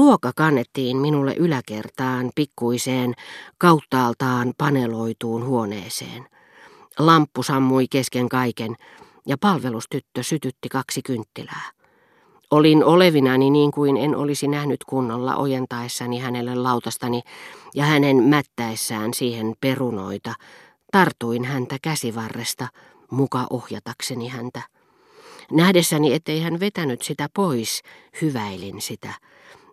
Ruoka kannettiin minulle yläkertaan pikkuiseen, kauttaaltaan paneloituun huoneeseen. Lamppu sammui kesken kaiken ja palvelustyttö sytytti kaksi kynttilää. Olin olevinani niin kuin en olisi nähnyt kunnolla ojentaessani hänelle lautastani ja hänen mättäessään siihen perunoita. Tartuin häntä käsivarresta, muka ohjatakseni häntä. Nähdessäni, ettei hän vetänyt sitä pois, hyväilin sitä.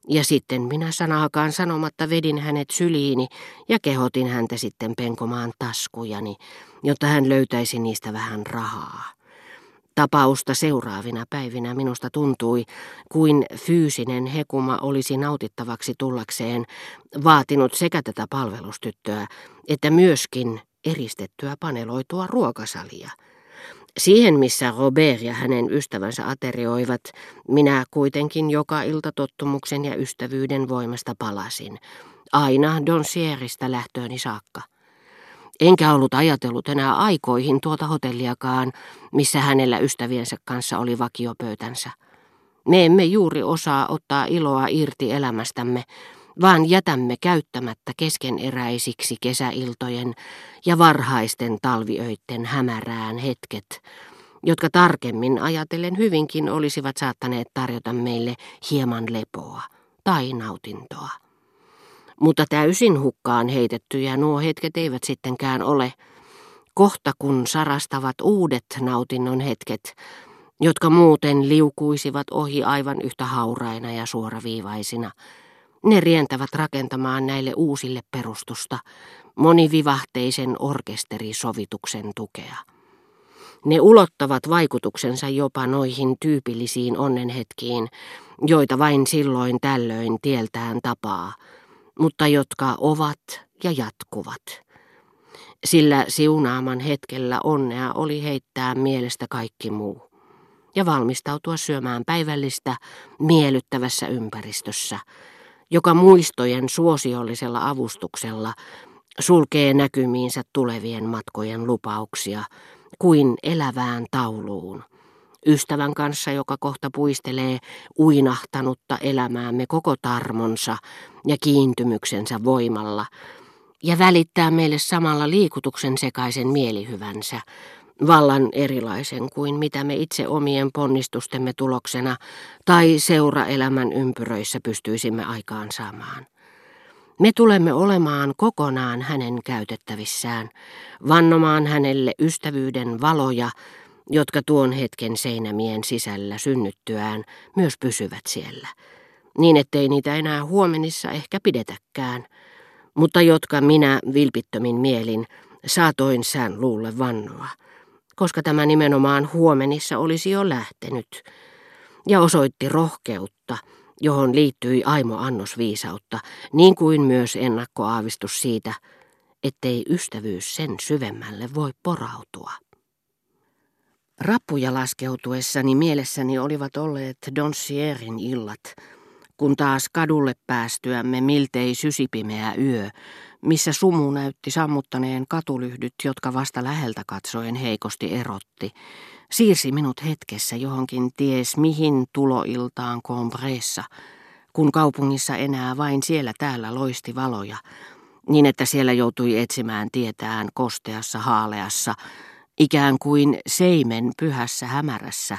Ja sitten minä sanaakaan sanomatta vedin hänet syliini ja kehotin häntä sitten penkomaan taskujani, jotta hän löytäisi niistä vähän rahaa. Tapausta seuraavina päivinä minusta tuntui, kuin fyysinen hekuma olisi nautittavaksi tullakseen vaatinut sekä tätä palvelustyttöä, että myöskin eristettyä paneloitua ruokasalia. Siihen, missä Robert ja hänen ystävänsä aterioivat, minä kuitenkin joka ilta tottumuksen ja ystävyyden voimasta palasin, aina Donsierista lähtööni saakka. Enkä ollut ajatellut enää aikoihin tuota hotelliakaan, missä hänellä ystäviensä kanssa oli vakiopöytänsä. Me emme juuri osaa ottaa iloa irti elämästämme, vaan jätämme käyttämättä keskeneräisiksi kesäiltojen ja varhaisten talviöitten hämärään hetket, jotka tarkemmin ajatellen hyvinkin olisivat saattaneet tarjota meille hieman lepoa tai nautintoa. Mutta täysin hukkaan heitettyjä nuo hetket eivät sittenkään ole. Kohta kun sarastavat uudet nautinnon hetket, jotka muuten liukuisivat ohi aivan yhtä hauraina ja suoraviivaisina, ne rientävät rakentamaan näille uusille perustusta, monivivahteisen orkesterisovituksen tukea. Ne ulottavat vaikutuksensa jopa noihin tyypillisiin onnenhetkiin, joita vain silloin tällöin tieltään tapaa, mutta jotka ovat ja jatkuvat. Sillä siunaaman hetkellä onnea oli heittää mielestä kaikki muu ja valmistautua syömään päivällistä miellyttävässä ympäristössä, joka muistojen suosiollisella avustuksella sulkee näkymiinsä tulevien matkojen lupauksia kuin elävään tauluun. Ystävän kanssa, joka kohta puistelee uinahtanutta elämäämme koko tarmonsa ja kiintymyksensä voimalla, ja välittää meille samalla liikutuksen sekaisen mielihyvänsä, vallan erilaisen kuin mitä me itse omien ponnistustemme tuloksena tai seuraelämän ympyröissä pystyisimme aikaan saamaan. Me tulemme olemaan kokonaan hänen käytettävissään, vannomaan hänelle ystävyyden valoja, jotka tuon hetken seinämien sisällä synnyttyään myös pysyvät siellä, niin ettei niitä enää huomenissa ehkä pidetäkään, mutta jotka minä vilpittömin mielin saatoin sään luulle vannoa koska tämä nimenomaan huomenissa olisi jo lähtenyt, ja osoitti rohkeutta, johon liittyi aimo annos viisautta, niin kuin myös ennakkoaavistus siitä, ettei ystävyys sen syvemmälle voi porautua. Rappuja laskeutuessani mielessäni olivat olleet Donsierin illat, kun taas kadulle päästyämme miltei sysipimeä yö, missä sumu näytti sammuttaneen katulyhdyt, jotka vasta läheltä katsoen heikosti erotti, siirsi minut hetkessä johonkin ties mihin tuloiltaan Combressa, kun kaupungissa enää vain siellä täällä loisti valoja, niin että siellä joutui etsimään tietään kosteassa haaleassa, ikään kuin seimen pyhässä hämärässä,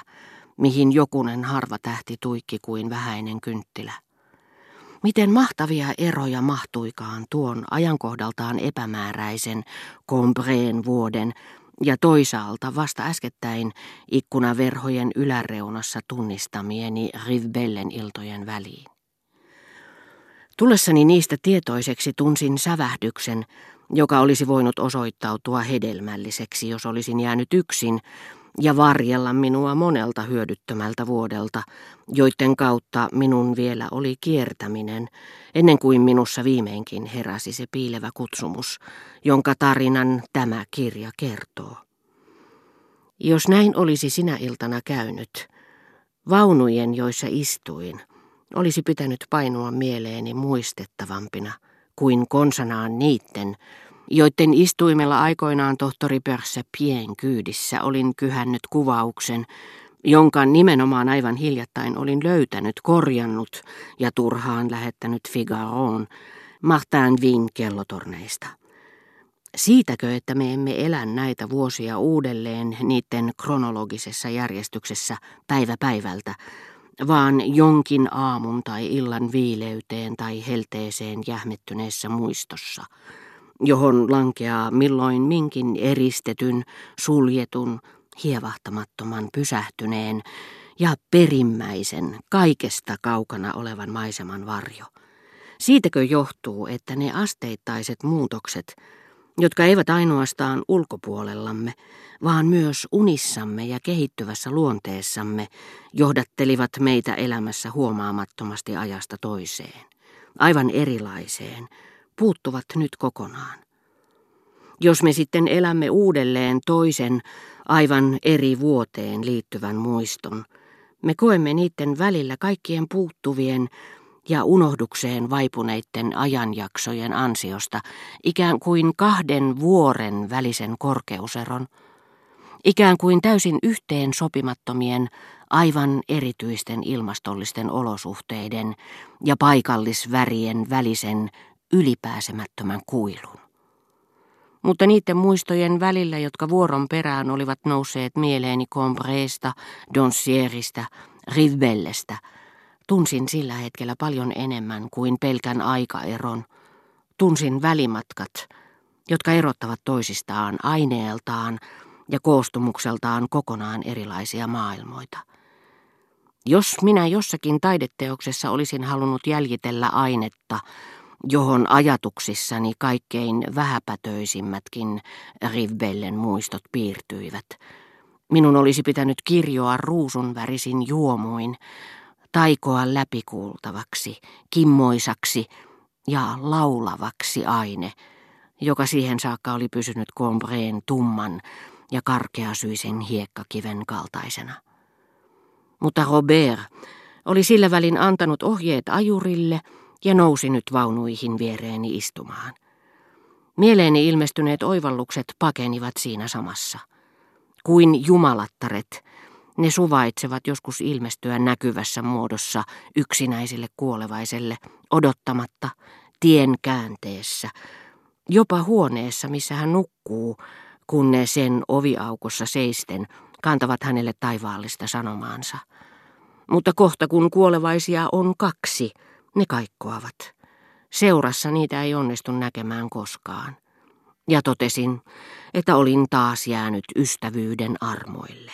mihin jokunen harva tähti tuikki kuin vähäinen kynttilä. Miten mahtavia eroja mahtuikaan tuon ajankohdaltaan epämääräisen Combreen vuoden ja toisaalta vasta äskettäin ikkunaverhojen yläreunassa tunnistamieni Rivbellen iltojen väliin. Tullessani niistä tietoiseksi tunsin sävähdyksen, joka olisi voinut osoittautua hedelmälliseksi, jos olisin jäänyt yksin ja varjella minua monelta hyödyttömältä vuodelta, joiden kautta minun vielä oli kiertäminen, ennen kuin minussa viimeinkin heräsi se piilevä kutsumus, jonka tarinan tämä kirja kertoo. Jos näin olisi sinä iltana käynyt, vaunujen, joissa istuin, olisi pitänyt painua mieleeni muistettavampina kuin konsanaan niitten, joiden istuimella aikoinaan tohtori Pien kyydissä olin kyhännyt kuvauksen, jonka nimenomaan aivan hiljattain olin löytänyt, korjannut ja turhaan lähettänyt Figaroon Martin Vin kellotorneista. Siitäkö, että me emme elä näitä vuosia uudelleen niiden kronologisessa järjestyksessä päivä päivältä, vaan jonkin aamun tai illan viileyteen tai helteeseen jähmettyneessä muistossa, johon lankeaa milloin minkin eristetyn, suljetun, hievahtamattoman, pysähtyneen ja perimmäisen, kaikesta kaukana olevan maiseman varjo. Siitäkö johtuu, että ne asteittaiset muutokset, jotka eivät ainoastaan ulkopuolellamme, vaan myös unissamme ja kehittyvässä luonteessamme johdattelivat meitä elämässä huomaamattomasti ajasta toiseen, aivan erilaiseen, puuttuvat nyt kokonaan. Jos me sitten elämme uudelleen toisen, aivan eri vuoteen liittyvän muiston, me koemme niiden välillä kaikkien puuttuvien ja unohdukseen vaipuneiden ajanjaksojen ansiosta ikään kuin kahden vuoren välisen korkeuseron, ikään kuin täysin yhteen sopimattomien, aivan erityisten ilmastollisten olosuhteiden ja paikallisvärien välisen ylipääsemättömän kuilun. Mutta niiden muistojen välillä, jotka vuoron perään olivat nousseet mieleeni Combreesta, Donsierista, Rivbellestä, tunsin sillä hetkellä paljon enemmän kuin pelkän aikaeron. Tunsin välimatkat, jotka erottavat toisistaan aineeltaan ja koostumukseltaan kokonaan erilaisia maailmoita. Jos minä jossakin taideteoksessa olisin halunnut jäljitellä ainetta, johon ajatuksissani kaikkein vähäpätöisimmätkin Rivbellen muistot piirtyivät. Minun olisi pitänyt kirjoa ruusunvärisin juomuin, taikoa läpikuultavaksi, kimmoisaksi ja laulavaksi aine, joka siihen saakka oli pysynyt Combreen tumman ja karkeasyisen hiekkakiven kaltaisena. Mutta Robert oli sillä välin antanut ohjeet ajurille – ja nousi nyt vaunuihin viereeni istumaan. Mieleeni ilmestyneet oivallukset pakenivat siinä samassa. Kuin jumalattaret, ne suvaitsevat joskus ilmestyä näkyvässä muodossa yksinäiselle kuolevaiselle, odottamatta, tien käänteessä, jopa huoneessa, missä hän nukkuu, kun ne sen oviaukossa seisten kantavat hänelle taivaallista sanomaansa. Mutta kohta kun kuolevaisia on kaksi, ne kaikkoavat. Seurassa niitä ei onnistu näkemään koskaan. Ja totesin, että olin taas jäänyt ystävyyden armoille.